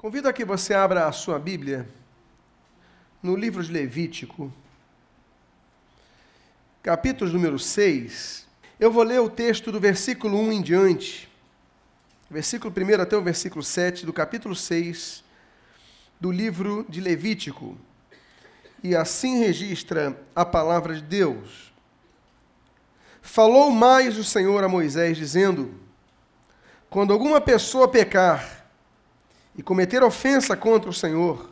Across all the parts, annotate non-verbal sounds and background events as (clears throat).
Convido a que você abra a sua Bíblia no livro de Levítico, capítulo número 6. Eu vou ler o texto do versículo 1 em diante, versículo 1 até o versículo 7 do capítulo 6 do livro de Levítico. E assim registra a palavra de Deus. Falou mais o Senhor a Moisés, dizendo: Quando alguma pessoa pecar, e cometer ofensa contra o Senhor,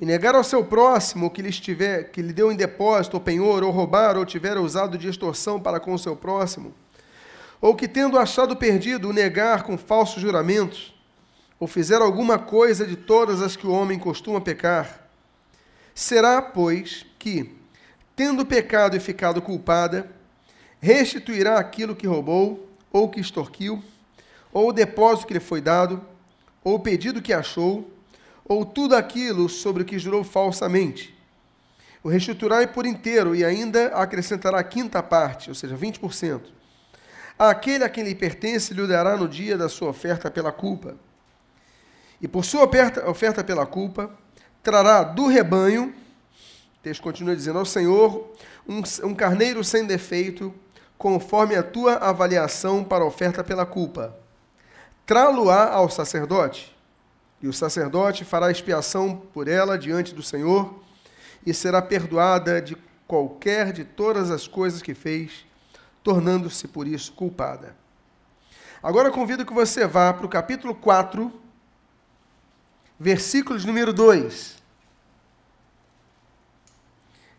e negar ao seu próximo o que lhe, estiver, que lhe deu em depósito, ou penhor, ou roubar, ou tiver usado de extorsão para com o seu próximo, ou que, tendo achado perdido, o negar com falsos juramentos, ou fizer alguma coisa de todas as que o homem costuma pecar, será, pois, que, tendo pecado e ficado culpada, restituirá aquilo que roubou, ou que extorquiu, ou o depósito que lhe foi dado, ou o pedido que achou, ou tudo aquilo sobre o que jurou falsamente. O reestruturai por inteiro e ainda acrescentará a quinta parte, ou seja, 20%. Aquele a quem lhe pertence lhe dará no dia da sua oferta pela culpa. E por sua oferta, oferta pela culpa, trará do rebanho, o texto continua dizendo, ao Senhor, um, um carneiro sem defeito, conforme a tua avaliação para a oferta pela culpa trá-lo-á ao sacerdote, e o sacerdote fará expiação por ela diante do Senhor, e será perdoada de qualquer de todas as coisas que fez, tornando-se por isso culpada. Agora convido que você vá para o capítulo 4, versículos número 2.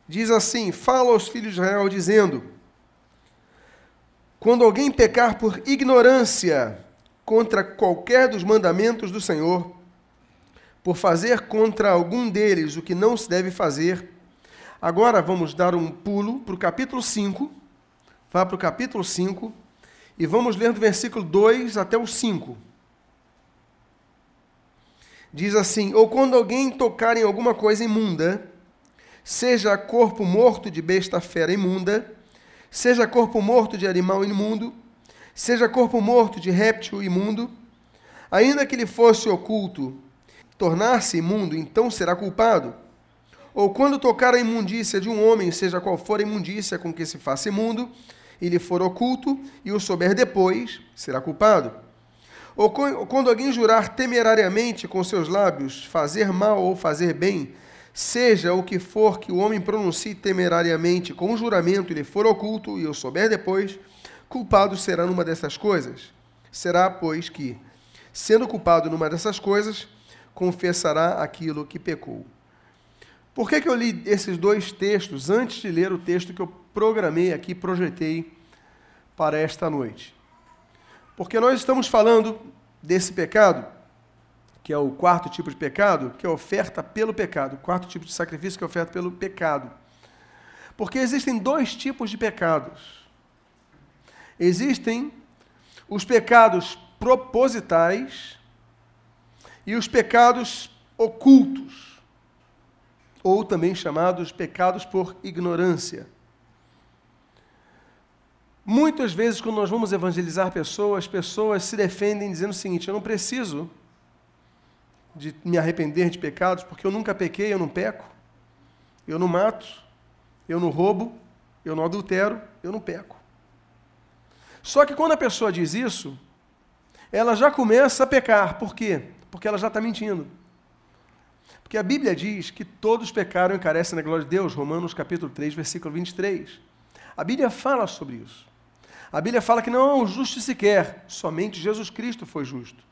Diz assim: Fala aos filhos de Israel, dizendo: Quando alguém pecar por ignorância, contra qualquer dos mandamentos do Senhor, por fazer contra algum deles o que não se deve fazer. Agora vamos dar um pulo para o capítulo 5. Vá para o capítulo 5 e vamos ler do versículo 2 até o 5. Diz assim: Ou quando alguém tocar em alguma coisa imunda, seja corpo morto de besta fera imunda, seja corpo morto de animal imundo, seja corpo morto de réptil imundo, ainda que ele fosse oculto, tornar-se imundo, então será culpado. Ou quando tocar a imundícia de um homem, seja qual for a imundícia com que se faça imundo, e lhe for oculto, e o souber depois, será culpado. Ou quando alguém jurar temerariamente com seus lábios fazer mal ou fazer bem, seja o que for que o homem pronuncie temerariamente com juramento e lhe for oculto, e o souber depois, culpado será numa dessas coisas. Será, pois, que, sendo culpado numa dessas coisas, confessará aquilo que pecou. Por que, que eu li esses dois textos antes de ler o texto que eu programei aqui, projetei para esta noite? Porque nós estamos falando desse pecado, que é o quarto tipo de pecado, que é oferta pelo pecado, o quarto tipo de sacrifício que é oferta pelo pecado. Porque existem dois tipos de pecados. Existem os pecados propositais e os pecados ocultos, ou também chamados pecados por ignorância. Muitas vezes, quando nós vamos evangelizar pessoas, pessoas se defendem dizendo o seguinte: eu não preciso de me arrepender de pecados, porque eu nunca pequei, eu não peco, eu não mato, eu não roubo, eu não adultero, eu não peco. Só que quando a pessoa diz isso, ela já começa a pecar. Por quê? Porque ela já está mentindo. Porque a Bíblia diz que todos pecaram e carecem da glória de Deus, Romanos capítulo 3, versículo 23. A Bíblia fala sobre isso. A Bíblia fala que não há um justo sequer, somente Jesus Cristo foi justo.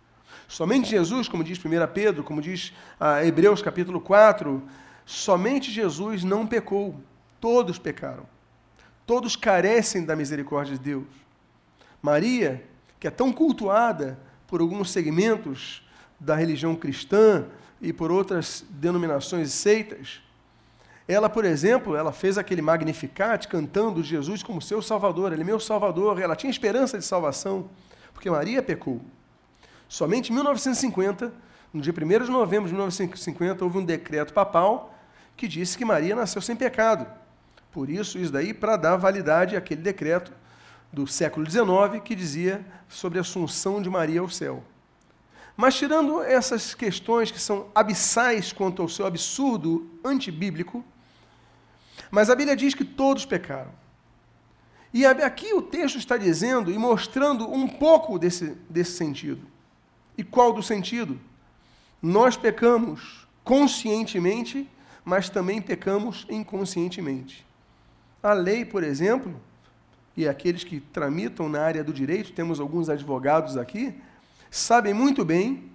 Somente Jesus, como diz 1 Pedro, como diz ah, Hebreus capítulo 4, somente Jesus não pecou. Todos pecaram. Todos carecem da misericórdia de Deus. Maria, que é tão cultuada por alguns segmentos da religião cristã e por outras denominações e seitas, ela, por exemplo, ela fez aquele Magnificat cantando Jesus como seu Salvador, ele é meu Salvador, ela tinha esperança de salvação, porque Maria pecou. Somente em 1950, no dia 1 de novembro de 1950, houve um decreto papal que disse que Maria nasceu sem pecado. Por isso, isso daí, para dar validade àquele decreto, do século XIX que dizia sobre a assunção de Maria ao céu. Mas tirando essas questões que são abissais quanto ao seu absurdo antibíblico, mas a Bíblia diz que todos pecaram. E aqui o texto está dizendo e mostrando um pouco desse, desse sentido. E qual do sentido? Nós pecamos conscientemente, mas também pecamos inconscientemente. A lei, por exemplo, e aqueles que tramitam na área do direito, temos alguns advogados aqui, sabem muito bem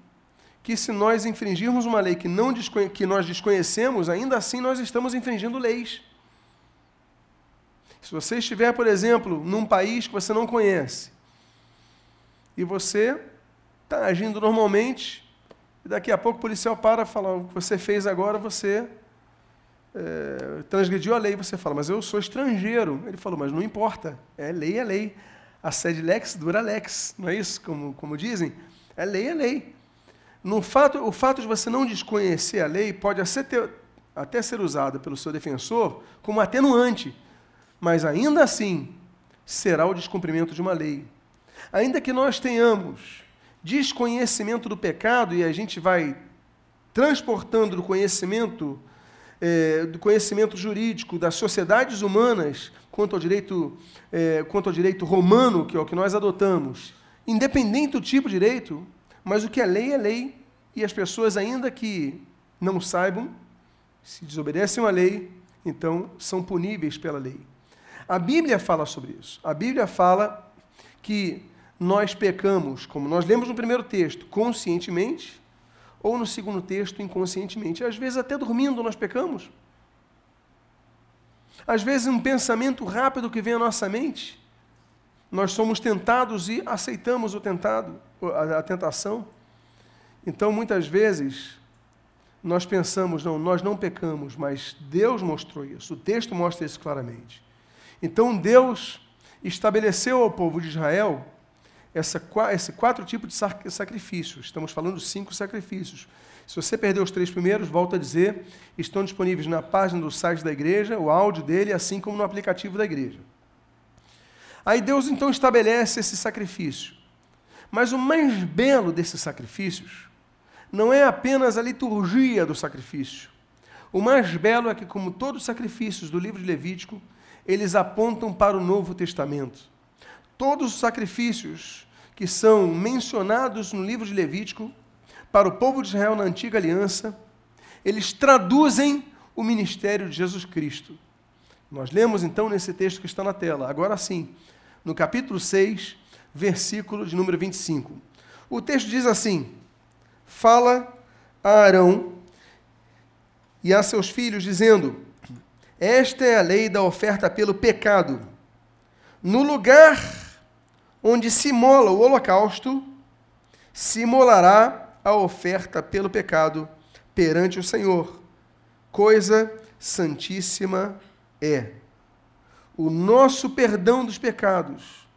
que se nós infringirmos uma lei que, não que nós desconhecemos, ainda assim nós estamos infringindo leis. Se você estiver, por exemplo, num país que você não conhece, e você está agindo normalmente, e daqui a pouco o policial para e fala: o que você fez agora, você é, transgrediu a lei. Você fala, mas eu sou estrangeiro. Ele falou, mas não importa, é lei, é lei. A sede lex dura lex, não é isso? Como, como dizem? É lei, é lei. No fato, o fato de você não desconhecer a lei pode até, ter, até ser usado pelo seu defensor como atenuante, mas ainda assim será o descumprimento de uma lei. Ainda que nós tenhamos desconhecimento do pecado e a gente vai transportando do conhecimento é, do conhecimento jurídico das sociedades humanas quanto ao direito é, quanto ao direito romano que é o que nós adotamos independente do tipo de direito, mas o que é lei é lei, e as pessoas, ainda que não saibam, se desobedecem à lei, então são puníveis pela lei. A Bíblia fala sobre isso. A Bíblia fala que nós pecamos, como nós lemos no primeiro texto, conscientemente, ou no segundo texto, inconscientemente. Às vezes, até dormindo, nós pecamos. Às vezes, um pensamento rápido que vem à nossa mente, nós somos tentados e aceitamos o tentado, a, tentação. Então, muitas vezes, nós pensamos, não, nós não pecamos, mas Deus mostrou isso, o texto mostra isso claramente. Então, Deus estabeleceu ao povo de Israel essa, esse quatro tipos de sacrifícios. Estamos falando cinco sacrifícios. Se você perdeu os três primeiros, volto a dizer, estão disponíveis na página do site da igreja, o áudio dele, assim como no aplicativo da igreja. Aí Deus então estabelece esse sacrifício. Mas o mais belo desses sacrifícios não é apenas a liturgia do sacrifício. O mais belo é que, como todos os sacrifícios do livro de Levítico, eles apontam para o Novo Testamento. Todos os sacrifícios que são mencionados no livro de Levítico para o povo de Israel na antiga aliança, eles traduzem o ministério de Jesus Cristo. Nós lemos então nesse texto que está na tela. Agora sim, no capítulo 6, versículo de número 25. O texto diz assim: Fala a Arão e a seus filhos, dizendo: Esta é a lei da oferta pelo pecado. No lugar onde se mola o holocausto, se molará a oferta pelo pecado perante o Senhor. Coisa santíssima é o nosso perdão dos pecados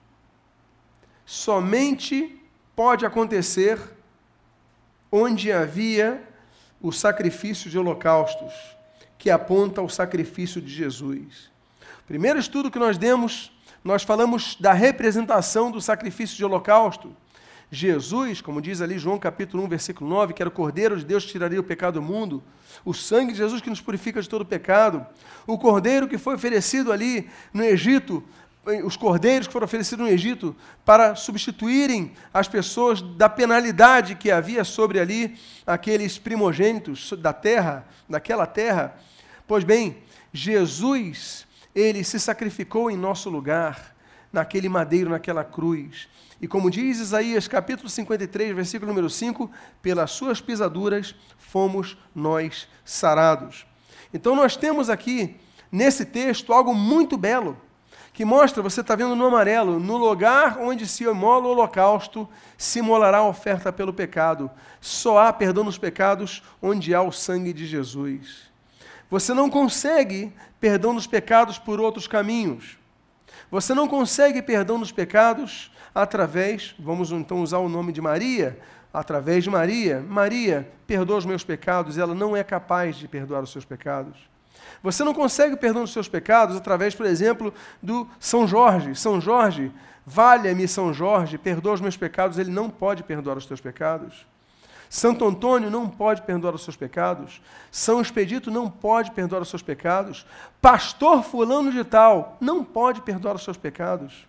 somente pode acontecer onde havia o sacrifício de holocaustos, que aponta ao sacrifício de Jesus. Primeiro estudo que nós demos, nós falamos da representação do sacrifício de holocausto. Jesus, como diz ali João capítulo 1, versículo 9, que era o Cordeiro de Deus que tiraria o pecado do mundo, o sangue de Jesus que nos purifica de todo pecado, o Cordeiro que foi oferecido ali no Egito, os cordeiros que foram oferecidos no Egito para substituírem as pessoas da penalidade que havia sobre ali aqueles primogênitos da terra, daquela terra. Pois bem, Jesus, ele se sacrificou em nosso lugar, naquele madeiro, naquela cruz. E como diz Isaías capítulo 53, versículo número 5, pelas suas pisaduras fomos nós sarados. Então nós temos aqui, nesse texto, algo muito belo, que mostra, você está vendo no amarelo, no lugar onde se imola o holocausto, se imolará a oferta pelo pecado. Só há perdão nos pecados onde há o sangue de Jesus. Você não consegue perdão dos pecados por outros caminhos. Você não consegue perdão dos pecados através, vamos então usar o nome de Maria, através de Maria. Maria, perdoa os meus pecados, ela não é capaz de perdoar os seus pecados. Você não consegue perdoar os seus pecados através, por exemplo, do São Jorge. São Jorge, valha-me São Jorge, perdoa os meus pecados, ele não pode perdoar os teus pecados. Santo Antônio não pode perdoar os seus pecados. São Expedito não pode perdoar os seus pecados. Pastor Fulano de Tal não pode perdoar os seus pecados.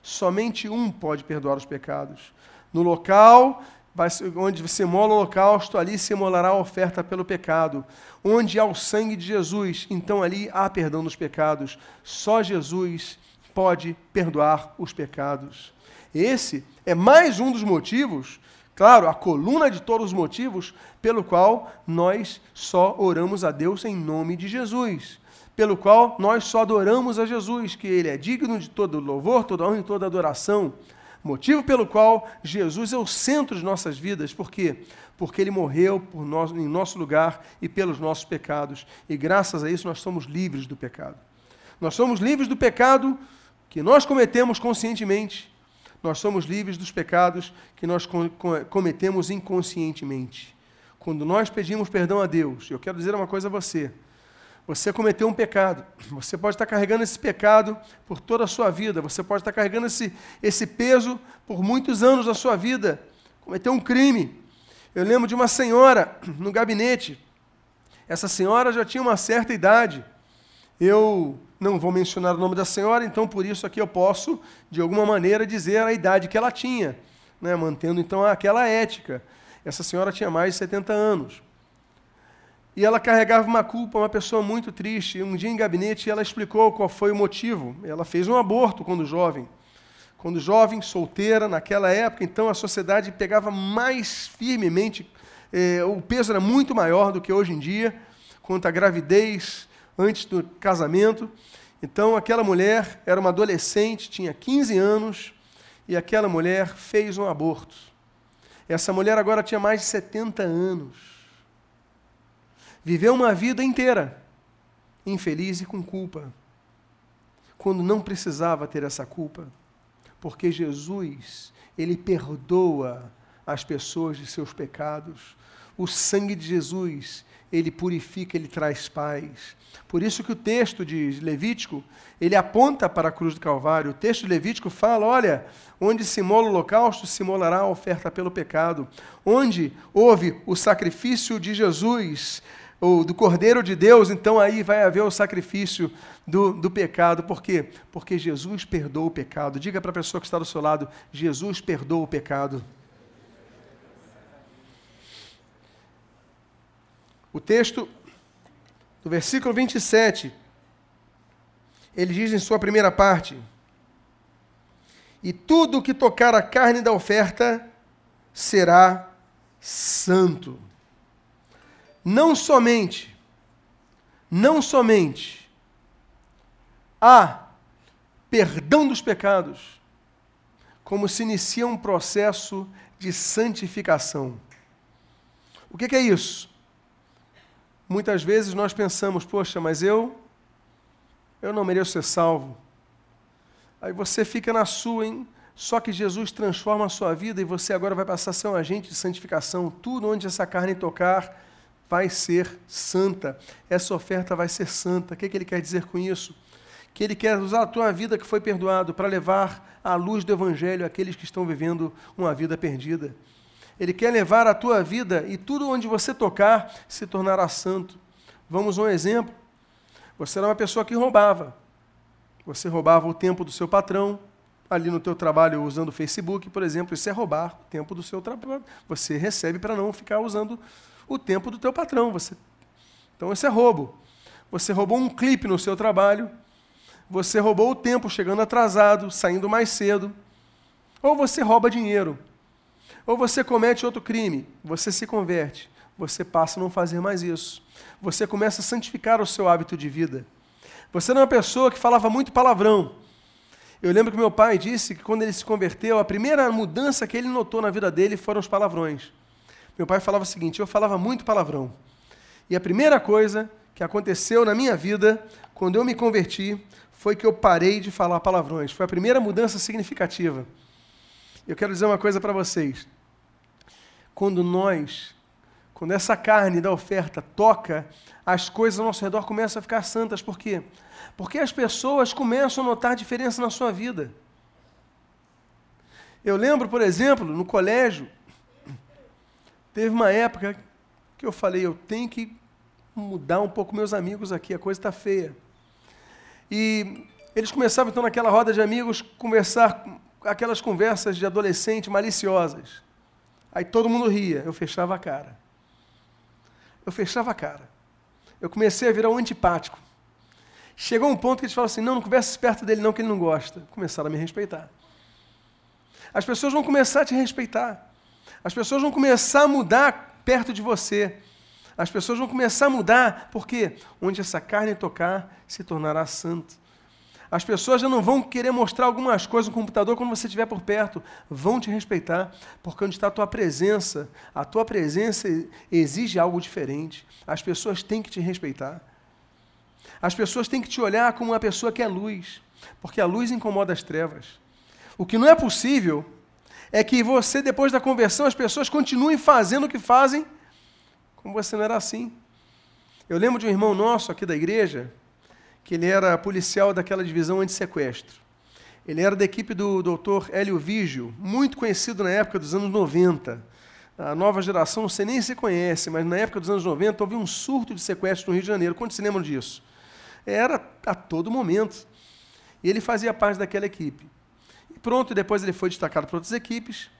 Somente um pode perdoar os pecados. No local onde se mola o holocausto, ali se molará a oferta pelo pecado. Onde há o sangue de Jesus, então ali há perdão dos pecados. Só Jesus pode perdoar os pecados. Esse é mais um dos motivos, claro, a coluna de todos os motivos, pelo qual nós só oramos a Deus em nome de Jesus. Pelo qual nós só adoramos a Jesus, que Ele é digno de todo louvor, toda honra e toda adoração. Motivo pelo qual Jesus é o centro de nossas vidas. Por quê? Porque ele morreu por nós, em nosso lugar e pelos nossos pecados. E graças a isso nós somos livres do pecado. Nós somos livres do pecado que nós cometemos conscientemente. Nós somos livres dos pecados que nós cometemos inconscientemente. Quando nós pedimos perdão a Deus, eu quero dizer uma coisa a você. Você cometeu um pecado. (clears throat) Você pode estar carregando esse pecado por toda a sua vida. Você pode estar carregando esse, esse peso por muitos anos da sua vida. Cometeu um crime. Eu lembro de uma senhora (clears throat) no gabinete. Essa senhora já tinha uma certa idade. Eu não vou mencionar o nome da senhora, então por isso aqui eu posso, de alguma maneira, dizer a idade que ela tinha, né? mantendo então aquela ética. Essa senhora tinha mais de 70 anos. E ela carregava uma culpa, uma pessoa muito triste. Um dia em gabinete ela explicou qual foi o motivo. Ela fez um aborto quando jovem. Quando jovem, solteira, naquela época, então a sociedade pegava mais firmemente, eh, o peso era muito maior do que hoje em dia, quanto à gravidez antes do casamento. Então aquela mulher era uma adolescente, tinha 15 anos, e aquela mulher fez um aborto. Essa mulher agora tinha mais de 70 anos Viveu uma vida inteira infeliz e com culpa, quando não precisava ter essa culpa, porque Jesus, ele perdoa as pessoas de seus pecados. O sangue de Jesus, ele purifica, ele traz paz. Por isso que o texto de Levítico, ele aponta para a cruz do Calvário. O texto de Levítico fala, olha, onde se mola o holocausto, se molará a oferta pelo pecado. Onde houve o sacrifício de Jesus, ou do Cordeiro de Deus, então aí vai haver o sacrifício do, do pecado. Por quê? Porque Jesus perdoa o pecado. Diga para a pessoa que está do seu lado: Jesus perdoa o pecado. O texto do versículo 27, ele diz em sua primeira parte: E tudo que tocar a carne da oferta será santo não somente, não somente há perdão dos pecados, como se inicia um processo de santificação. O que, é isso? Muitas vezes nós pensamos, poxa, mas eu, eu não mereço ser salvo. Aí você fica na sua, hein? Só que Jesus transforma a sua vida e você agora vai passar a ser um agente de santificação. Tudo onde essa carne tocar, vai ser santa. Essa oferta vai ser santa. O que, que ele quer dizer com isso? Que ele quer usar a tua vida que foi perdoado para levar a luz do Evangelho àqueles que estão vivendo uma vida perdida. Ele quer levar a tua vida e tudo onde você tocar se tornará santo. Vamos a um exemplo. Você era uma pessoa que roubava. Você roubava o tempo do seu patrão, ali no teu trabalho usando o Facebook, por exemplo, isso é roubar o tempo do seu trabalho. Você recebe para não ficar usando o tempo do teu patrão. Você... Então, isso é roubo. Você roubou um clipe no seu trabalho, você roubou o tempo chegando atrasado, saindo mais cedo, ou você rouba dinheiro, ou você comete outro crime, você se converte, você passa a não fazer mais isso. Você começa a santificar o seu hábito de vida. Você não é uma pessoa que falava muito palavrão. Eu lembro que meu pai disse que quando ele se converteu, a primeira mudança que ele notou na vida dele foram os palavrões. Meu pai falava o seguinte: eu falava muito palavrão. E a primeira coisa que aconteceu na minha vida, quando eu me converti, foi que eu parei de falar palavrões. Foi a primeira mudança significativa. Eu quero dizer uma coisa para vocês. Quando nós, quando essa carne da oferta toca, as coisas ao nosso redor começam a ficar santas. Por quê? Porque as pessoas começam a notar diferença na sua vida. Eu lembro, por exemplo, no colégio, Teve uma época que eu falei, eu tenho que mudar um pouco meus amigos aqui, a coisa está feia. E eles começavam então naquela roda de amigos conversar aquelas conversas de adolescente maliciosas. Aí todo mundo ria, eu fechava a cara. Eu fechava a cara. Eu comecei a virar um antipático. Chegou um ponto que eles falaram assim: não, não converse perto dele, não, que ele não gosta. Começaram a me respeitar. As pessoas vão começar a te respeitar. As pessoas vão começar a mudar perto de você. As pessoas vão começar a mudar, porque onde essa carne tocar, se tornará santo. As pessoas já não vão querer mostrar algumas coisas no computador quando você estiver por perto. Vão te respeitar, porque onde está a tua presença, a tua presença exige algo diferente. As pessoas têm que te respeitar. As pessoas têm que te olhar como uma pessoa que é luz, porque a luz incomoda as trevas. O que não é possível é que você, depois da conversão, as pessoas continuem fazendo o que fazem, como você não era assim. Eu lembro de um irmão nosso aqui da igreja, que ele era policial daquela divisão anti-sequestro. Ele era da equipe do Dr. Hélio Vigio, muito conhecido na época dos anos 90. A nova geração sei nem se conhece, mas na época dos anos 90 houve um surto de sequestro no Rio de Janeiro. Quantos se lembram disso? Era a todo momento. E ele fazia parte daquela equipe. E pronto, depois ele foi destacado para outras equipes.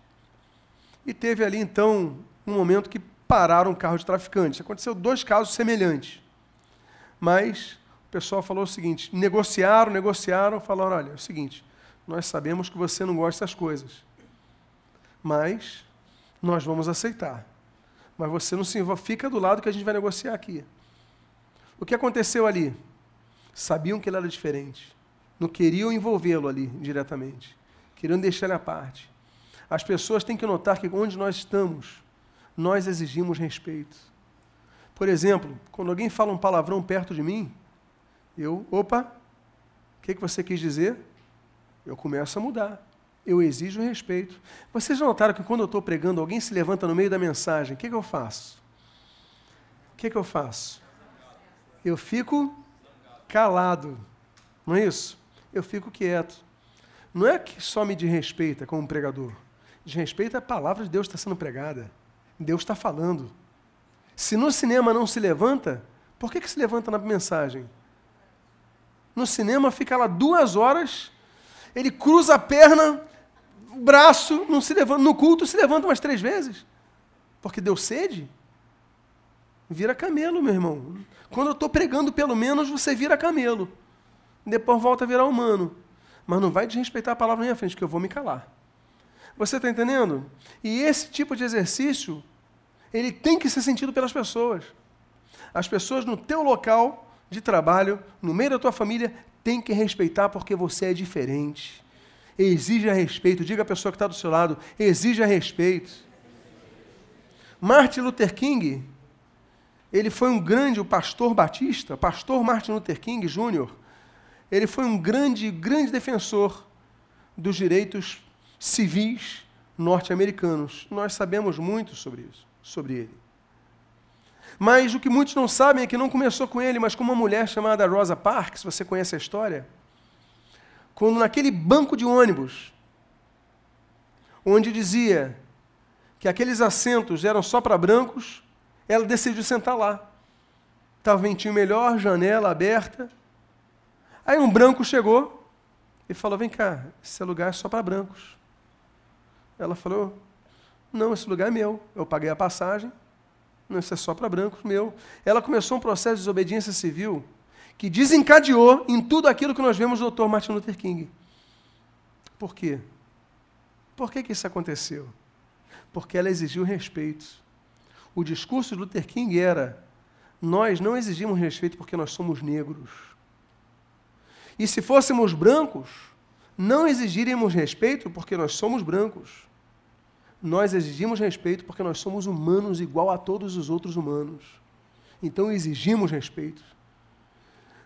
E teve ali, então, um momento que pararam um carro de traficante. Aconteceu dois casos semelhantes. Mas pessoal falou o seguinte: negociaram, negociaram, falaram: olha, é o seguinte, nós sabemos que você não gosta dessas coisas, mas nós vamos aceitar. Mas você não se envolve, fica do lado que a gente vai negociar aqui. O que aconteceu ali? Sabiam que ele era diferente. Não queriam envolvê-lo ali diretamente. Queriam deixar ele à parte. As pessoas têm que notar que onde nós estamos, nós exigimos respeito. Por exemplo, quando alguém fala um palavrão perto de mim, eu, opa, o que, que você quis dizer? Eu começo a mudar. Eu exijo respeito. Vocês já notaram que quando eu estou pregando, alguém se levanta no meio da mensagem, o que, que eu faço? O que, que eu faço? Eu fico calado. Não é isso? Eu fico quieto. Não é que só me desrespeita como pregador. Desrespeita a palavra de Deus está sendo pregada. Deus está falando. Se no cinema não se levanta, por que, que se levanta na mensagem? No cinema, fica lá duas horas, ele cruza a perna, o braço, não se levanta, no culto se levanta umas três vezes, porque deu sede. Vira camelo, meu irmão. Quando eu estou pregando, pelo menos você vira camelo. Depois volta a virar humano. Mas não vai desrespeitar a palavra na minha frente, que eu vou me calar. Você está entendendo? E esse tipo de exercício, ele tem que ser sentido pelas pessoas. As pessoas no teu local de trabalho, no meio da tua família, tem que respeitar porque você é diferente. Exija respeito. Diga à pessoa que está do seu lado, exija respeito. Martin Luther King, ele foi um grande, o pastor batista, pastor Martin Luther King Jr., ele foi um grande, grande defensor dos direitos civis norte-americanos. Nós sabemos muito sobre isso, sobre ele. Mas o que muitos não sabem é que não começou com ele, mas com uma mulher chamada Rosa Parks, você conhece a história? Quando naquele banco de ônibus, onde dizia que aqueles assentos eram só para brancos, ela decidiu sentar lá. Estava ventinho melhor, janela aberta. Aí um branco chegou e falou: Vem cá, esse lugar é só para brancos. Ela falou: Não, esse lugar é meu. Eu paguei a passagem, não, isso é só para brancos, meu. Ela começou um processo de desobediência civil que desencadeou em tudo aquilo que nós vemos do Dr. Martin Luther King. Por quê? Por que, que isso aconteceu? Porque ela exigiu respeito. O discurso de Luther King era: nós não exigimos respeito porque nós somos negros. E se fôssemos brancos, não exigiríamos respeito porque nós somos brancos nós exigimos respeito porque nós somos humanos igual a todos os outros humanos. Então exigimos respeito.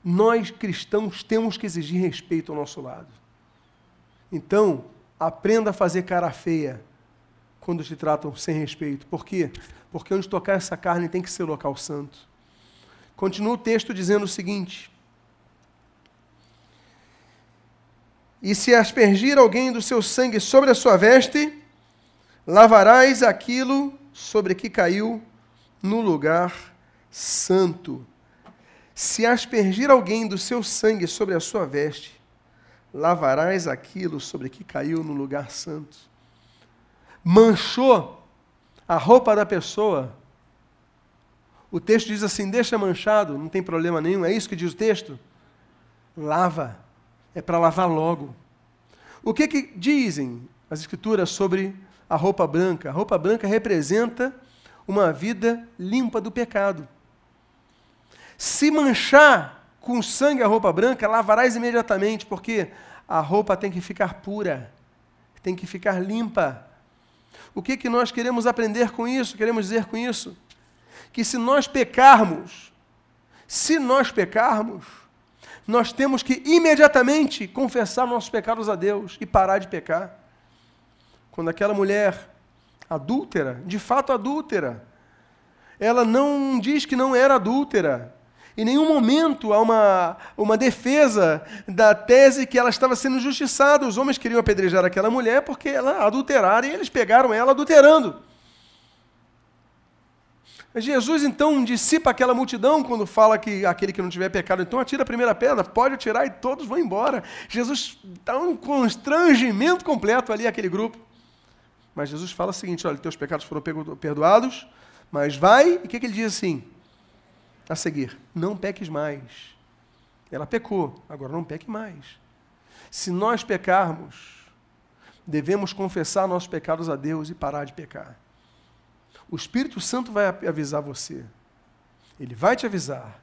Nós cristãos temos que exigir respeito ao nosso lado. Então, aprenda a fazer cara feia quando te tratam sem respeito. Por quê? Porque onde tocar essa carne tem que ser local santo. Continua o texto dizendo o seguinte: E se aspergir alguém do seu sangue sobre a sua veste, lavarás aquilo sobre que caiu no lugar santo. Se aspergir alguém do seu sangue sobre a sua veste, lavarás aquilo sobre que caiu no lugar santo. Manchou a roupa da pessoa. O texto diz assim: deixa manchado, não tem problema nenhum. É isso que diz o texto? Lava. É para lavar logo. O que, que dizem as Escrituras sobre a roupa branca? A roupa branca representa uma vida limpa do pecado. Se manchar com sangue a roupa branca, lavarás imediatamente, porque a roupa tem que ficar pura, tem que ficar limpa. O que, que nós queremos aprender com isso? Queremos dizer com isso? Que se nós pecarmos, se nós pecarmos, nós temos que imediatamente confessar nossos pecados a Deus e parar de pecar. Quando aquela mulher adúltera, de fato adúltera, ela não diz que não era adúltera. Em nenhum momento há uma, uma defesa da tese que ela estava sendo injustiçada. Os homens queriam apedrejar aquela mulher porque ela adulterara e eles pegaram ela adulterando. Jesus então dissipa aquela multidão quando fala que aquele que não tiver pecado, então atira a primeira pedra, pode atirar e todos vão embora. Jesus dá um constrangimento completo ali aquele grupo. Mas Jesus fala o seguinte: olha, teus pecados foram perdoados, mas vai, e o que, que ele diz assim? A seguir, não peques mais. Ela pecou, agora não peque mais. Se nós pecarmos, devemos confessar nossos pecados a Deus e parar de pecar. O Espírito Santo vai avisar você. Ele vai te avisar.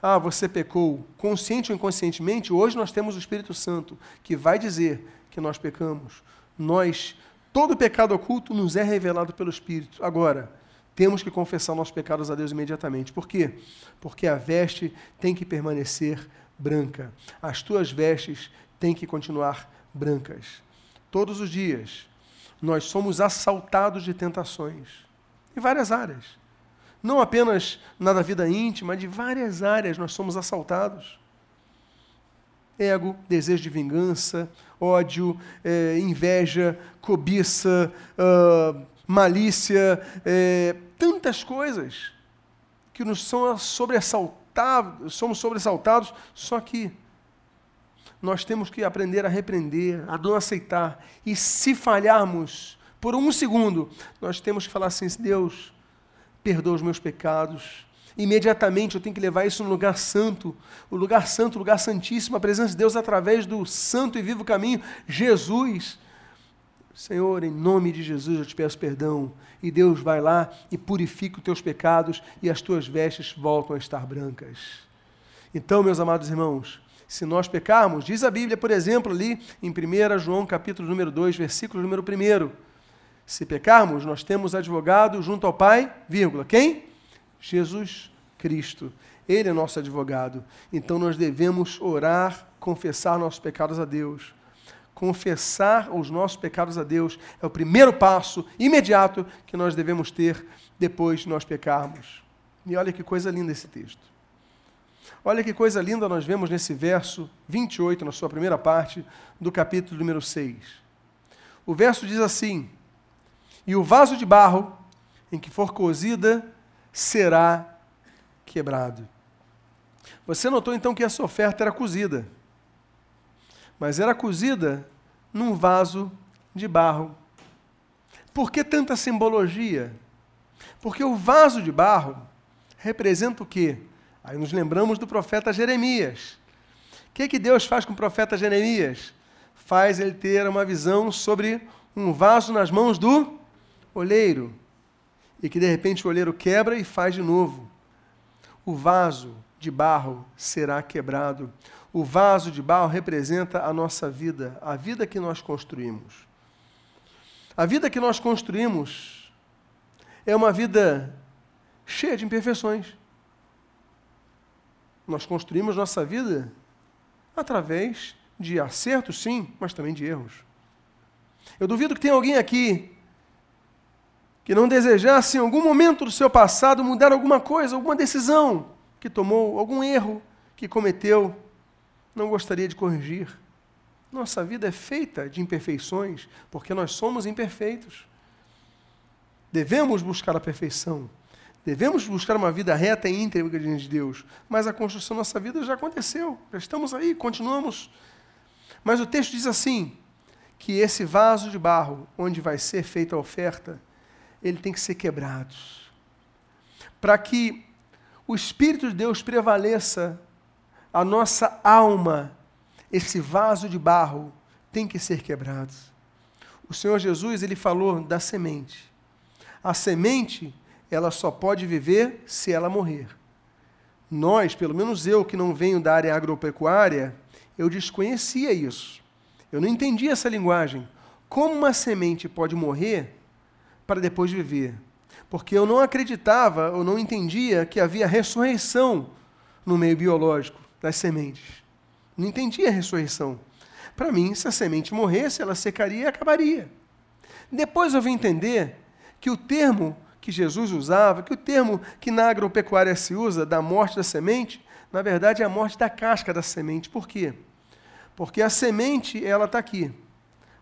Ah, você pecou consciente ou inconscientemente. Hoje nós temos o Espírito Santo que vai dizer que nós pecamos. Nós, todo pecado oculto nos é revelado pelo Espírito. Agora, temos que confessar nossos pecados a Deus imediatamente. Por quê? Porque a veste tem que permanecer branca. As tuas vestes têm que continuar brancas. Todos os dias, nós somos assaltados de tentações em várias áreas. Não apenas na da vida íntima, de várias áreas nós somos assaltados. Ego, desejo de vingança, ódio, é, inveja, cobiça, uh, malícia, é, tantas coisas que nos são sobressaltados, somos sobressaltados, só que nós temos que aprender a repreender, a não aceitar. E se falharmos, por um segundo, nós temos que falar assim: Deus, perdoa os meus pecados. Imediatamente eu tenho que levar isso no lugar santo, o lugar santo, o lugar santíssimo, a presença de Deus através do santo e vivo caminho, Jesus. Senhor, em nome de Jesus eu te peço perdão. E Deus vai lá e purifica os teus pecados e as tuas vestes voltam a estar brancas. Então, meus amados irmãos, se nós pecarmos, diz a Bíblia, por exemplo, ali em 1 João capítulo número 2, versículo número 1. Se pecarmos, nós temos advogado junto ao Pai, vírgula, quem? Jesus Cristo. Ele é nosso advogado. Então nós devemos orar, confessar nossos pecados a Deus. Confessar os nossos pecados a Deus é o primeiro passo imediato que nós devemos ter depois de nós pecarmos. E olha que coisa linda esse texto. Olha que coisa linda nós vemos nesse verso 28, na sua primeira parte, do capítulo número 6. O verso diz assim: e o vaso de barro em que for cozida será quebrado. Você notou então que essa oferta era cozida, mas era cozida num vaso de barro. Por que tanta simbologia? Porque o vaso de barro representa o quê? Aí nos lembramos do profeta Jeremias. O que, que Deus faz com o profeta Jeremias? Faz ele ter uma visão sobre um vaso nas mãos do olheiro, e que de repente o olheiro quebra e faz de novo. O vaso de barro será quebrado. O vaso de barro representa a nossa vida, a vida que nós construímos. A vida que nós construímos é uma vida cheia de imperfeições. Nós construímos nossa vida através de acertos, sim, mas também de erros. Eu duvido que tenha alguém aqui que não desejasse em algum momento do seu passado mudar alguma coisa, alguma decisão que tomou, algum erro que cometeu, não gostaria de corrigir. Nossa vida é feita de imperfeições, porque nós somos imperfeitos. Devemos buscar a perfeição. Devemos buscar uma vida reta e íntegra diante de Deus. Mas a construção da nossa vida já aconteceu. Já estamos aí, continuamos. Mas o texto diz assim: que esse vaso de barro, onde vai ser feita a oferta, ele tem que ser quebrado. Para que o Espírito de Deus prevaleça, a nossa alma, esse vaso de barro, tem que ser quebrado. O Senhor Jesus, ele falou da semente. A semente, ela só pode viver se ela morrer. Nós, pelo menos eu que não venho da área agropecuária, eu desconhecia isso. Eu não entendia essa linguagem. Como uma semente pode morrer para depois viver? Porque eu não acreditava, eu não entendia que havia ressurreição no meio biológico das sementes. Não entendia a ressurreição. Para mim, se a semente morresse, ela secaria e acabaria. Depois eu vim entender que o termo que Jesus usava, que o termo que na agropecuária se usa, da morte da semente, na verdade é a morte da casca da semente. Por quê? Porque a semente, ela está aqui.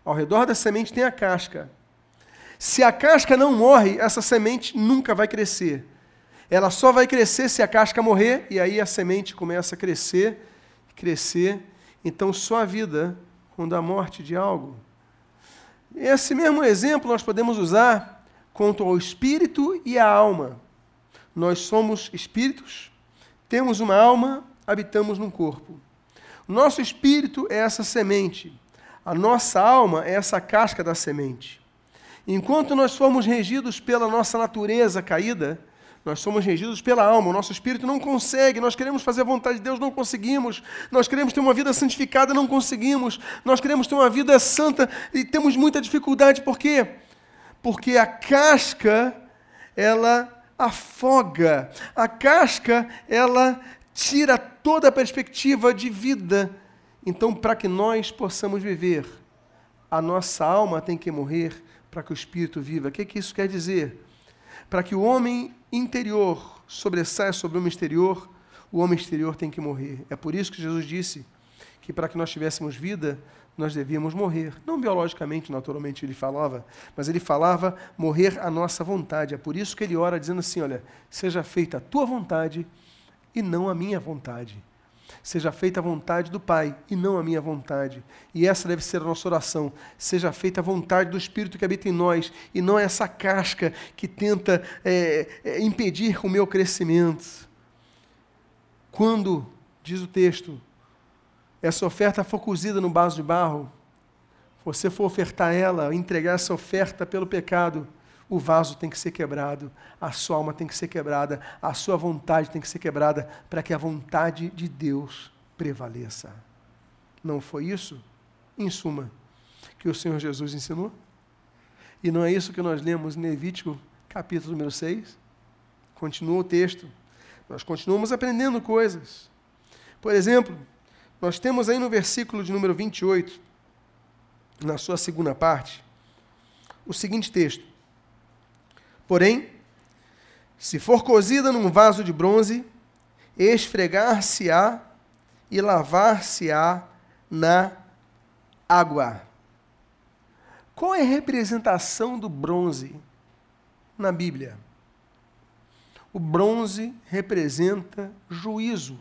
Ao redor da semente tem a casca. Se a casca não morre, essa semente nunca vai crescer. Ela só vai crescer se a casca morrer, e aí a semente começa a crescer, crescer. Então, só a vida quando a morte de algo. Esse mesmo exemplo nós podemos usar quanto ao espírito e à alma. Nós somos espíritos, temos uma alma, habitamos num corpo. Nosso espírito é essa semente, a nossa alma é essa casca da semente. Enquanto nós formos regidos pela nossa natureza caída, nós somos regidos pela alma, o nosso espírito não consegue, nós queremos fazer a vontade de Deus, não conseguimos. Nós queremos ter uma vida santificada, não conseguimos. Nós queremos ter uma vida santa e temos muita dificuldade, por quê? porque a casca ela afoga. A casca ela tira toda a perspectiva de vida. Então, para que nós possamos viver, a nossa alma tem que morrer para que o espírito viva. O que, é que isso quer dizer? Para que o homem interior sobressaia sobre o homem exterior, o homem exterior tem que morrer. É por isso que Jesus disse que para que nós tivéssemos vida, nós devíamos morrer. Não biologicamente, naturalmente, ele falava, mas ele falava morrer à nossa vontade. É por isso que ele ora dizendo assim: olha, seja feita a tua vontade e não a minha vontade. Seja feita a vontade do Pai e não a minha vontade. E essa deve ser a nossa oração. Seja feita a vontade do Espírito que habita em nós e não essa casca que tenta é, é, impedir o meu crescimento. Quando, diz o texto, essa oferta for cozida no vaso de barro, você for ofertar ela, entregar essa oferta pelo pecado, o vaso tem que ser quebrado, a sua alma tem que ser quebrada, a sua vontade tem que ser quebrada, para que a vontade de Deus prevaleça. Não foi isso, em suma, que o Senhor Jesus ensinou? E não é isso que nós lemos em Levítico, capítulo número 6? Continua o texto. Nós continuamos aprendendo coisas. Por exemplo, nós temos aí no versículo de número 28, na sua segunda parte, o seguinte texto: Porém, se for cozida num vaso de bronze, esfregar-se-á e lavar-se-á na água. Qual é a representação do bronze na Bíblia? O bronze representa juízo.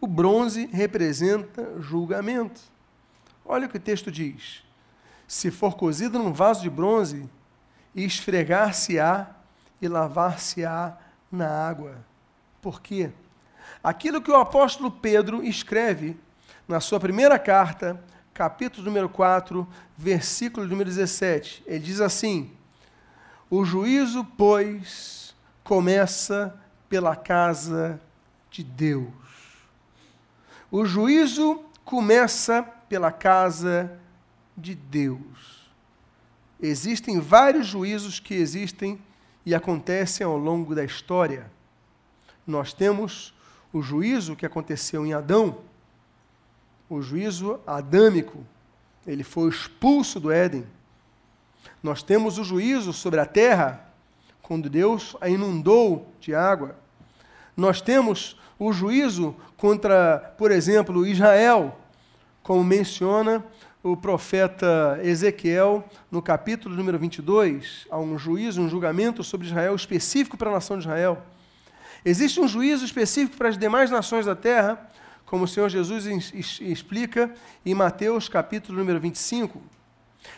O bronze representa julgamento. Olha o que o texto diz: se for cozido num vaso de bronze, esfregar-se-á e lavar-se-á na água. Por quê? Aquilo que o apóstolo Pedro escreve na sua primeira carta, capítulo número 4, versículo número 17. Ele diz assim: O juízo, pois, começa pela casa de Deus. O juízo começa pela casa de Deus. Existem vários juízos que existem e acontecem ao longo da história. Nós temos o juízo que aconteceu em Adão, o juízo adâmico, ele foi expulso do Éden. Nós temos o juízo sobre a terra, quando Deus a inundou de água. Nós temos o juízo contra, por exemplo, Israel, como menciona o profeta Ezequiel, no capítulo número 22, há um juízo, um julgamento sobre Israel específico para a nação de Israel. Existe um juízo específico para as demais nações da terra, como o Senhor Jesus explica em Mateus capítulo número 25.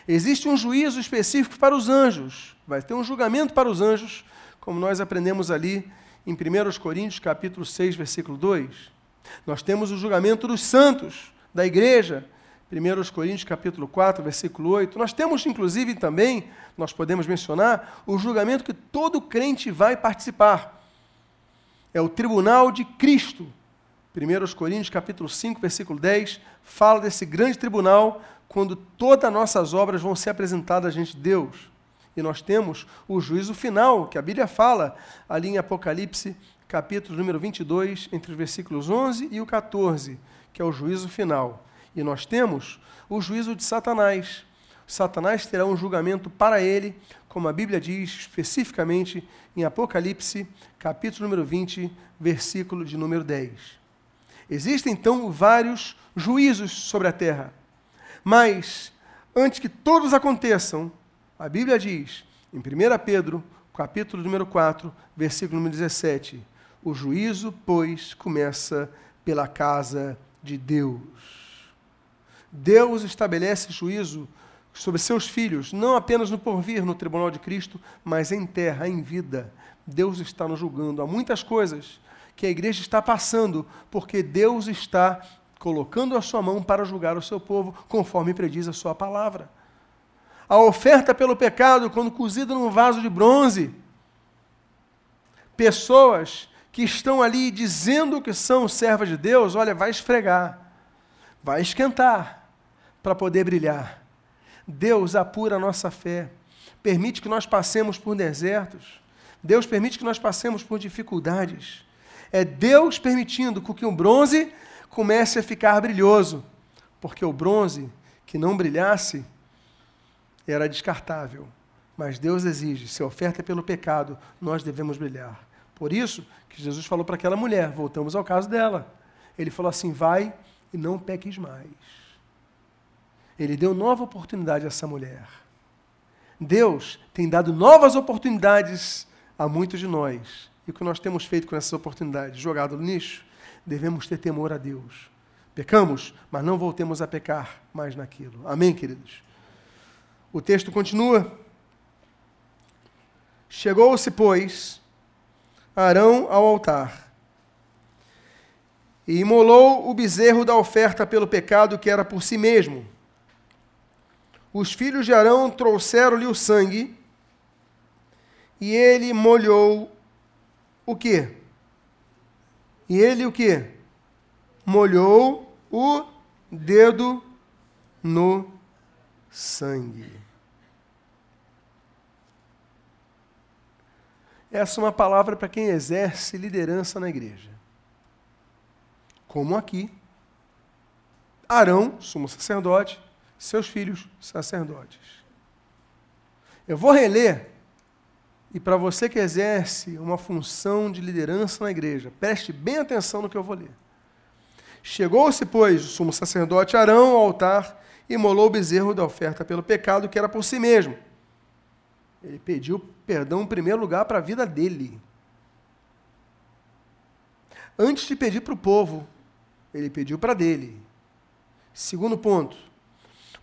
Existe um juízo específico para os anjos, vai ter um julgamento para os anjos, como nós aprendemos ali em 1 Coríntios capítulo 6, versículo 2. Nós temos o julgamento dos santos, da igreja, 1 Coríntios capítulo 4, versículo 8. Nós temos, inclusive, também, nós podemos mencionar, o julgamento que todo crente vai participar. É o tribunal de Cristo. 1 Coríntios capítulo 5, versículo 10, fala desse grande tribunal quando todas as nossas obras vão ser apresentadas diante de Deus. E nós temos o juízo final, que a Bíblia fala ali em Apocalipse, capítulo número 22, entre os versículos 11 e o 14, que é o juízo final. E nós temos o juízo de Satanás. Satanás terá um julgamento para ele, como a Bíblia diz especificamente em Apocalipse, capítulo número 20, versículo de número 10. Existem então vários juízos sobre a terra. Mas, antes que todos aconteçam, a Bíblia diz, em 1 Pedro, capítulo número 4, versículo número 17: O juízo, pois, começa pela casa de Deus. Deus estabelece juízo sobre seus filhos, não apenas no porvir, no tribunal de Cristo, mas em terra, em vida. Deus está nos julgando. Há muitas coisas que a igreja está passando, porque Deus está colocando a sua mão para julgar o seu povo, conforme prediz a sua palavra. A oferta pelo pecado, quando cozida num vaso de bronze, pessoas que estão ali dizendo que são servas de Deus, olha, vai esfregar, vai esquentar, para poder brilhar. Deus apura a nossa fé, permite que nós passemos por desertos, Deus permite que nós passemos por dificuldades. É Deus permitindo que o bronze comece a ficar brilhoso, porque o bronze que não brilhasse era descartável. Mas Deus exige, se a oferta é pelo pecado, nós devemos brilhar. Por isso que Jesus falou para aquela mulher, voltamos ao caso dela. Ele falou assim: vai e não peques mais. Ele deu nova oportunidade a essa mulher. Deus tem dado novas oportunidades a muitos de nós. E o que nós temos feito com essas oportunidades? Jogado no lixo? Devemos ter temor a Deus. Pecamos, mas não voltemos a pecar mais naquilo. Amém, queridos? O texto continua. Chegou-se, pois, Arão ao altar e imolou o bezerro da oferta pelo pecado que era por si mesmo os filhos de Arão trouxeram-lhe o sangue, e ele molhou o quê? E ele o quê? Molhou o dedo no sangue. Essa é uma palavra para quem exerce liderança na igreja. Como aqui. Arão, sumo sacerdote, seus filhos sacerdotes. Eu vou reler, e para você que exerce uma função de liderança na igreja, preste bem atenção no que eu vou ler. Chegou-se, pois, o sumo sacerdote Arão ao altar e molou o bezerro da oferta pelo pecado que era por si mesmo. Ele pediu perdão em primeiro lugar para a vida dele. Antes de pedir para o povo, ele pediu para dele. Segundo ponto,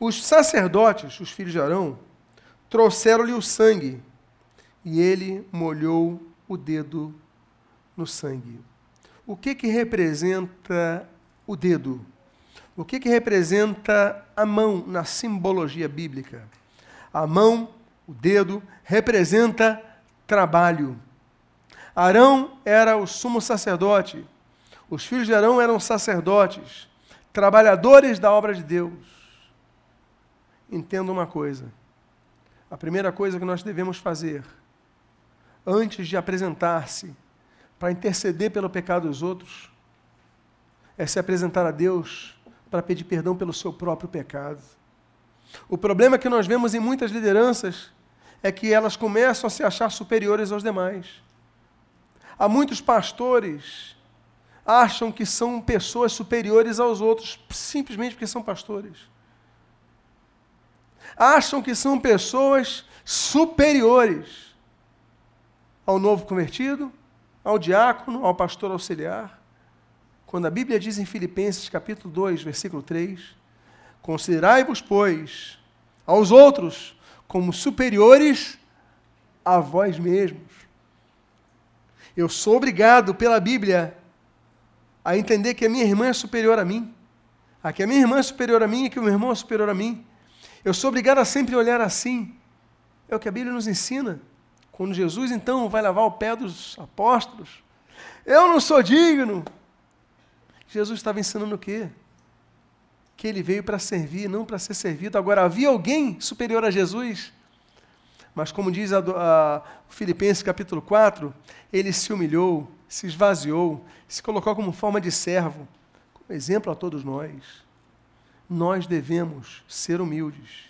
os sacerdotes, os filhos de Arão, trouxeram-lhe o sangue e ele molhou o dedo no sangue. O que que representa o dedo? O que que representa a mão na simbologia bíblica? A mão, o dedo, representa trabalho. Arão era o sumo sacerdote. Os filhos de Arão eram sacerdotes, trabalhadores da obra de Deus entenda uma coisa. A primeira coisa que nós devemos fazer, antes de apresentar-se para interceder pelo pecado dos outros, é se apresentar a Deus para pedir perdão pelo seu próprio pecado. O problema que nós vemos em muitas lideranças é que elas começam a se achar superiores aos demais. Há muitos pastores acham que são pessoas superiores aos outros simplesmente porque são pastores. Acham que são pessoas superiores ao novo convertido, ao diácono, ao pastor auxiliar. Quando a Bíblia diz em Filipenses capítulo 2, versículo 3, considerai-vos, pois, aos outros como superiores a vós mesmos. Eu sou obrigado pela Bíblia a entender que a minha irmã é superior a mim, a que a minha irmã é superior a mim e que o meu irmão é superior a mim. Eu sou obrigado a sempre olhar assim. É o que a Bíblia nos ensina. Quando Jesus então vai lavar o pé dos apóstolos, eu não sou digno. Jesus estava ensinando o quê? Que ele veio para servir, não para ser servido. Agora, havia alguém superior a Jesus? Mas, como diz a, a Filipenses capítulo 4, ele se humilhou, se esvaziou, se colocou como forma de servo, como exemplo a todos nós. Nós devemos ser humildes.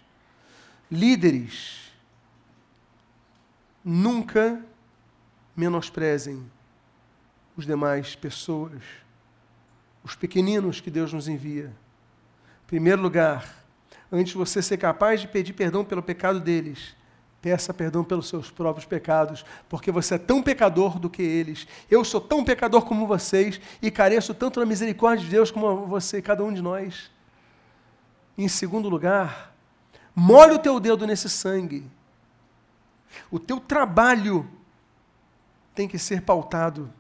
Líderes, nunca menosprezem os demais pessoas, os pequeninos que Deus nos envia. Em primeiro lugar, antes de você ser capaz de pedir perdão pelo pecado deles, Peça perdão pelos seus próprios pecados, porque você é tão pecador do que eles. Eu sou tão pecador como vocês e careço tanto da misericórdia de Deus como você, cada um de nós. Em segundo lugar, molhe o teu dedo nesse sangue. O teu trabalho tem que ser pautado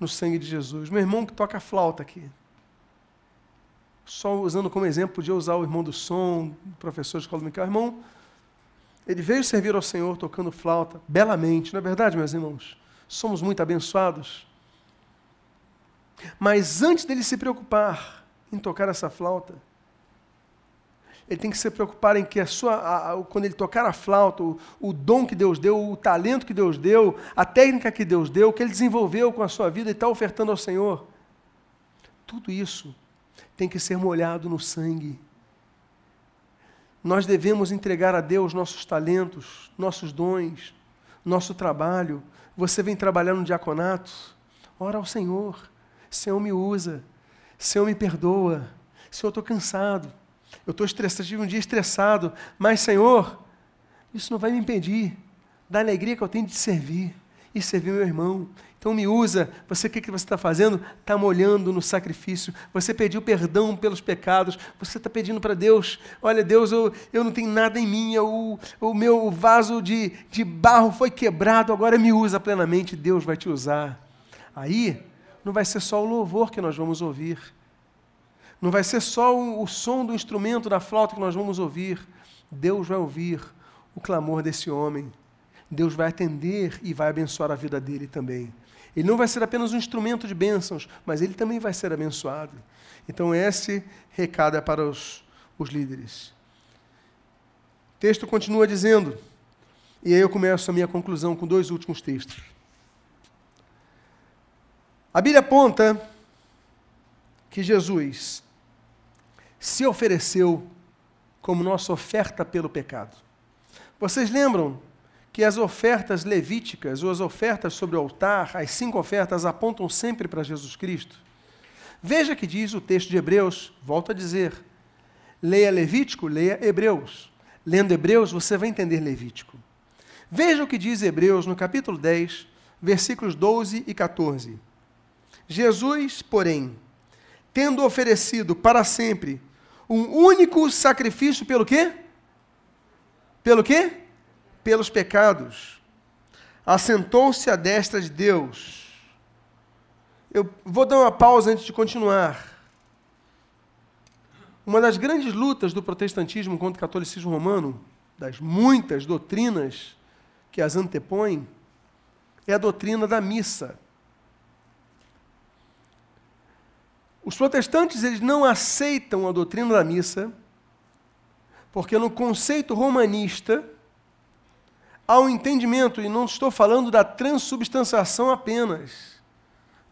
no sangue de Jesus. Meu irmão que toca flauta aqui. Só usando como exemplo, podia usar o irmão do som, professor de escola dominical. Irmão, ele veio servir ao Senhor tocando flauta belamente, não é verdade, meus irmãos? Somos muito abençoados. Mas antes dele se preocupar em tocar essa flauta, ele tem que se preocupar em que a sua, a, a, quando ele tocar a flauta, o, o, dom que Deus deu, o talento que Deus deu, a técnica que Deus deu, o que ele desenvolveu com a sua vida e está ofertando ao Senhor, tudo isso tem que ser molhado no sangue nós devemos entregar a Deus nossos talentos, nossos dons, nosso trabalho. Você vem trabalhar no diaconato? Ora ao Senhor. Senhor, me usa. Senhor, me perdoa. Senhor, estou cansado. Eu estou estressado, tive um dia estressado. Mas, Senhor, isso não vai me impedir da alegria que eu tenho de servir e servir meu irmão. Então me usa. Você o que, que você está fazendo? Está molhando no sacrifício. Você pediu perdão pelos pecados. Você está pedindo para Deus: olha, Deus, eu, eu não tenho nada em mim. o o meu vaso de, de barro foi quebrado. Agora me usa plenamente. Deus vai te usar. Aí não vai ser só o louvor que nós vamos ouvir. Não vai ser só o, som do instrumento da flauta que nós vamos ouvir. Deus vai ouvir o clamor desse homem. Deus vai atender e vai abençoar a vida dele também. Ele não vai ser apenas um instrumento de bênçãos, mas ele também vai ser abençoado. Então, esse recado é para os, os líderes. O texto continua dizendo, e aí eu começo a minha conclusão com dois últimos textos. A Bíblia aponta que Jesus se ofereceu como nossa oferta pelo pecado. Vocês lembram que as ofertas levíticas, ou as ofertas sobre o altar, as cinco ofertas, apontam sempre para Jesus Cristo. Veja que diz o texto de Hebreus, volto a dizer, leia Levítico, leia Hebreus. Lendo Hebreus, você vai entender Levítico. Veja o que diz Hebreus no capítulo 10, versículos 12 e 14. Jesus, porém, tendo oferecido para sempre um único sacrifício pelo quê? Pelo quê? pelos pecados, assentou-se à destra de Deus. Eu vou dar uma pausa antes de continuar. Uma das grandes lutas do protestantismo contra o catolicismo romano, das muitas doutrinas que as antepõem, é a doutrina da missa. Os protestantes eles não aceitam a doutrina da missa, porque no conceito romanista ao entendimento, e não estou falando da transubstanciação apenas.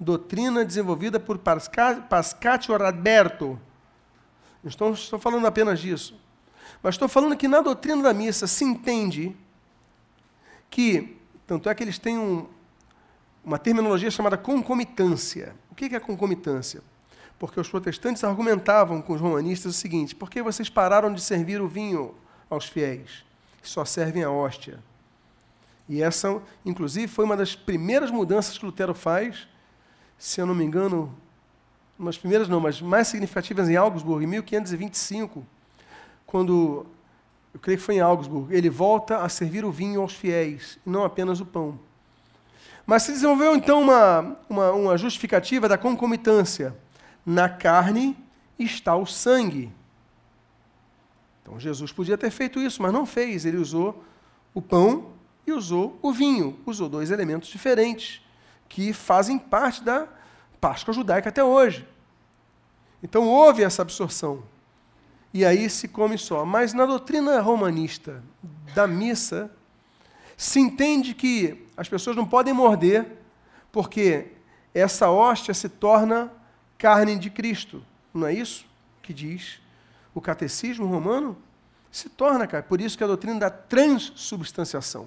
Doutrina desenvolvida por Pascatio Radberto. Não estou, estou falando apenas disso. Mas estou falando que na doutrina da missa se entende que, tanto é que eles têm um, uma terminologia chamada concomitância. O que é concomitância? Porque os protestantes argumentavam com os romanistas o seguinte: por que vocês pararam de servir o vinho aos fiéis? Só servem a hóstia. E essa, inclusive, foi uma das primeiras mudanças que Lutero faz, se eu não me engano, umas primeiras não, mas mais significativas em Augsburg, em 1525, quando, eu creio que foi em Augsburg, ele volta a servir o vinho aos fiéis, e não apenas o pão. Mas se desenvolveu então uma, uma, uma justificativa da concomitância na carne está o sangue. Então Jesus podia ter feito isso, mas não fez. Ele usou o pão e usou o vinho. Usou dois elementos diferentes que fazem parte da Páscoa judaica até hoje. Então houve essa absorção. E aí se come só. Mas na doutrina romanista da missa, se entende que as pessoas não podem morder, porque essa hóstia se torna carne de Cristo. Não é isso que diz o catecismo romano? Se torna carne. Por isso que a doutrina da transubstanciação.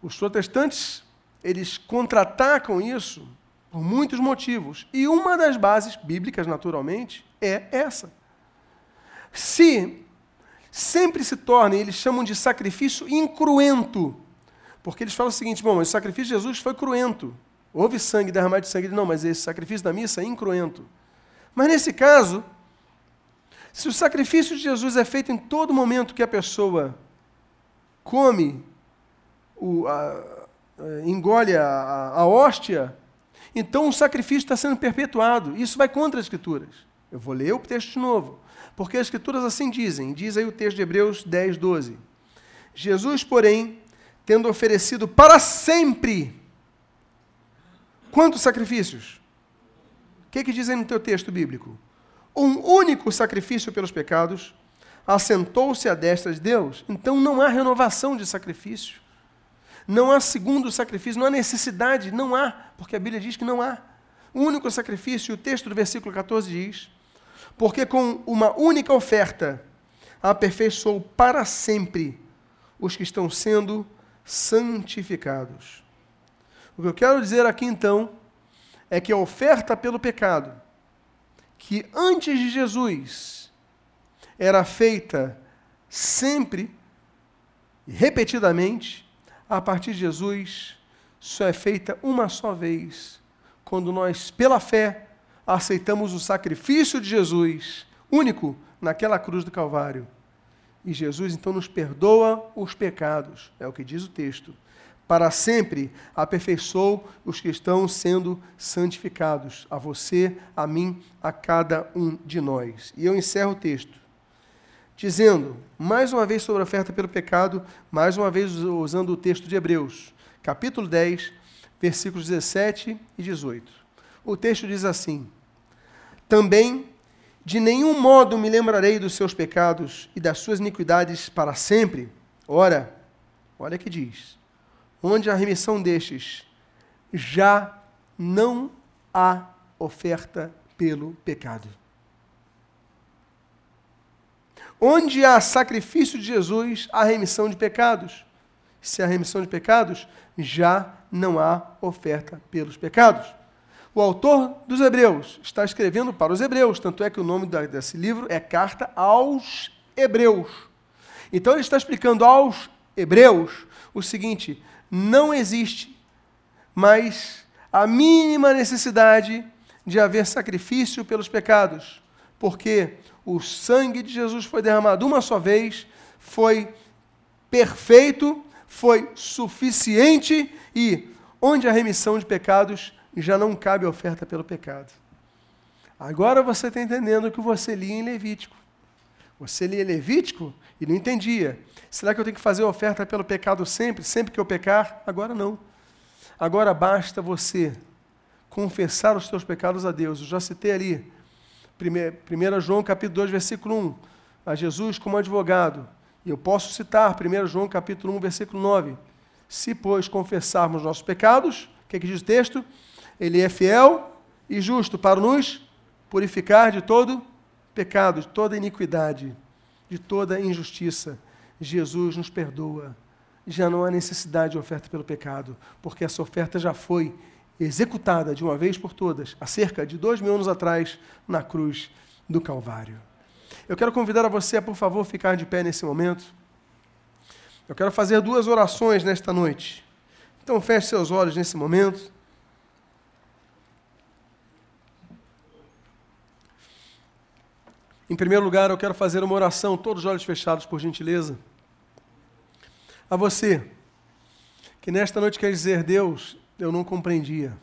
Os protestantes, eles contra-atacam isso por muitos motivos. E uma das bases bíblicas, naturalmente, é essa. Se sempre se torna, eles chamam de sacrifício incruento, porque eles falam o seguinte: bom, o sacrifício de Jesus foi cruento. Houve sangue, derramado de sangue. Não, mas esse sacrifício da missa é incruento. Mas nesse caso, se o sacrifício de Jesus é feito em todo momento que a pessoa come, o, a, a, engole a, a, hóstia, então o sacrifício está sendo perpetuado. Isso vai contra as Escrituras. Eu vou ler o texto de novo. Porque as Escrituras assim dizem. Diz aí o texto de Hebreus 10, 12. Jesus, porém, tendo oferecido para sempre Quantos sacrifícios? O que, que diz aí no teu texto bíblico? Um único sacrifício pelos pecados, assentou-se à destra de Deus. Então não há renovação de sacrifício. Não há segundo sacrifício, não há necessidade, não há, porque a Bíblia diz que não há. O único sacrifício, o texto do versículo 14 diz: Porque com uma única oferta aperfeiçoou para sempre os que estão sendo santificados. O que eu quero dizer aqui então é que a oferta pelo pecado, que antes de Jesus era feita sempre e repetidamente, a partir de Jesus só é feita uma só vez, quando nós, pela fé, aceitamos o sacrifício de Jesus, único, naquela cruz do Calvário. E Jesus então nos perdoa os pecados, é o que diz o texto para sempre aperfeiçoou os que estão sendo santificados, a você, a mim, a cada um de nós. E eu encerro o texto dizendo, mais uma vez sobre a oferta pelo pecado, mais uma vez usando o texto de Hebreus, capítulo 10, versículos 17 e 18. O texto diz assim: Também de nenhum modo me lembrarei dos seus pecados e das suas iniquidades para sempre. Ora, olha que diz: onde a remissão destes já não há oferta pelo pecado. Onde há sacrifício de Jesus, há remissão de pecados. Se há remissão de pecados, já não há oferta pelos pecados. O autor dos Hebreus está escrevendo para os Hebreus, tanto é que o nome desse livro é Carta aos Hebreus. Então ele está explicando aos Hebreus o seguinte: não existe mais a mínima necessidade de haver sacrifício pelos pecados, porque o sangue de Jesus foi derramado uma só vez, foi perfeito, foi suficiente e onde a remissão de pecados já não cabe oferta pelo pecado. Agora você está entendendo o que você lia em Levítico. Você lia Levítico e não entendia. Será que eu tenho que fazer oferta pelo pecado sempre, sempre que eu pecar? Agora não. Agora basta você confessar os teus pecados a Deus. Eu já citei ali, 1 João capítulo 2, versículo 1, a Jesus como advogado. E eu posso citar 1 João capítulo 1, versículo 9. Se, pois, confessarmos nossos pecados, o que, é que diz o texto? Ele é fiel e justo para nos purificar de todo pecado, de toda iniquidade, de toda injustiça. Jesus nos perdoa. Já não há necessidade de oferta pelo pecado, porque essa oferta já foi executada de uma vez por todas, há cerca de dois mil anos atrás, na cruz do Calvário. Eu quero convidar a você a, por favor, ficar de pé nesse momento. Eu quero fazer duas orações nesta noite. Então, feche seus olhos nesse momento. Em primeiro lugar, eu quero fazer uma oração, todos os olhos fechados, por gentileza. A você, que nesta noite quer dizer: Deus, eu não compreendia.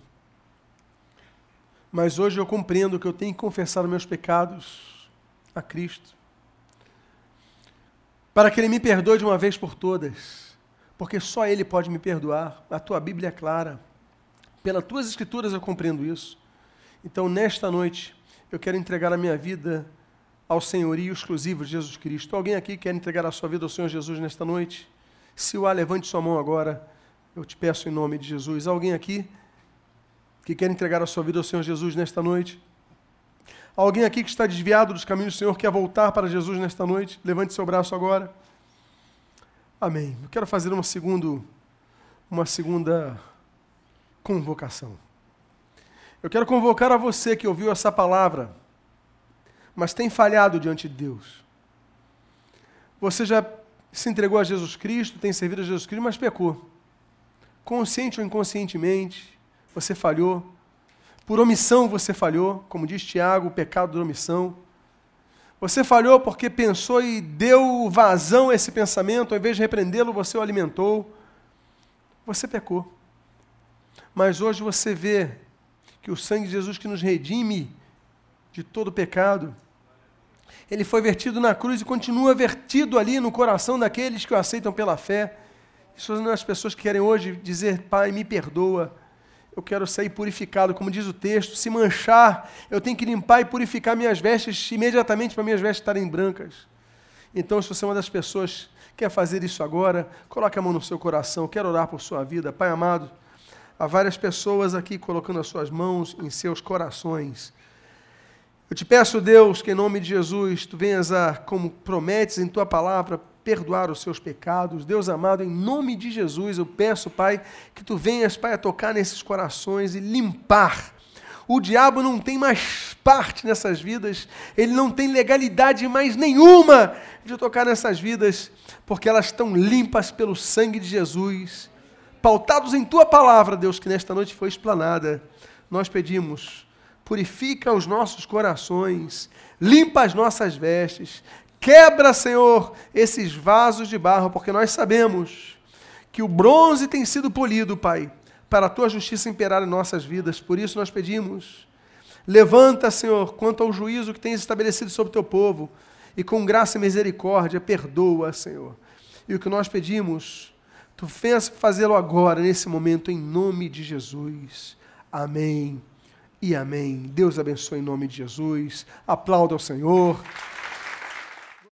Mas hoje eu compreendo que eu tenho que confessar os meus pecados a Cristo. Para que Ele me perdoe de uma vez por todas. Porque só Ele pode me perdoar. A tua Bíblia é clara. Pelas tuas Escrituras eu compreendo isso. Então, nesta noite, eu quero entregar a minha vida ao senhorio exclusivo de Jesus Cristo. Alguém aqui quer entregar a sua vida ao Senhor Jesus nesta noite? Se o há, levante sua mão agora. Eu te peço em nome de Jesus. Alguém aqui que quer entregar a sua vida ao Senhor Jesus nesta noite? Alguém aqui que está desviado dos caminhos do Senhor quer voltar para Jesus nesta noite? Levante seu braço agora. Amém. Eu quero fazer uma, segundo, uma segunda convocação. Eu quero convocar a você que ouviu essa palavra, mas tem falhado diante de Deus. Você já se entregou a Jesus Cristo, tem servido a Jesus Cristo, mas pecou. Consciente ou inconscientemente, você falhou. Por omissão você falhou, como diz Tiago, o pecado da omissão. Você falhou porque pensou e deu vazão a esse pensamento, ao invés de repreendê-lo, você o alimentou. Você pecou. Mas hoje você vê que o sangue de Jesus que nos redime de todo pecado, ele foi vertido na cruz e continua vertido ali no coração daqueles que o aceitam pela fé. Isso são as pessoas que querem hoje dizer, Pai, me perdoa. Eu quero sair purificado, como diz o texto. Se manchar, eu tenho que limpar e purificar minhas vestes imediatamente para minhas vestes estarem brancas. Então, se você é uma das pessoas que quer fazer isso agora, coloque a mão no seu coração. Quero orar por sua vida. Pai amado, há várias pessoas aqui colocando as suas mãos em seus corações. Eu te peço, Deus, que em nome de Jesus, tu venhas a, como prometes em tua palavra, perdoar os seus pecados. Deus amado, em nome de Jesus, eu peço, Pai, que tu venhas, Pai, a tocar nesses corações e limpar. O diabo não tem mais parte nessas vidas, ele não tem legalidade mais nenhuma de tocar nessas vidas, porque elas estão limpas pelo sangue de Jesus, pautados em tua palavra, Deus, que nesta noite foi explanada. Nós pedimos, purifica os nossos corações, limpa as nossas vestes, Quebra, Senhor, esses vasos de barro, porque nós sabemos que o bronze tem sido polido, Pai, para a tua justiça imperar em nossas vidas. Por isso nós pedimos. Levanta, Senhor, quanto ao juízo que tens estabelecido sobre o teu povo, e com graça e misericórdia, perdoa, Senhor. E o que nós pedimos, tu venhas fazê-lo agora, nesse momento, em nome de Jesus. Amém e amém. Deus abençoe em nome de Jesus. Aplauda ao Senhor.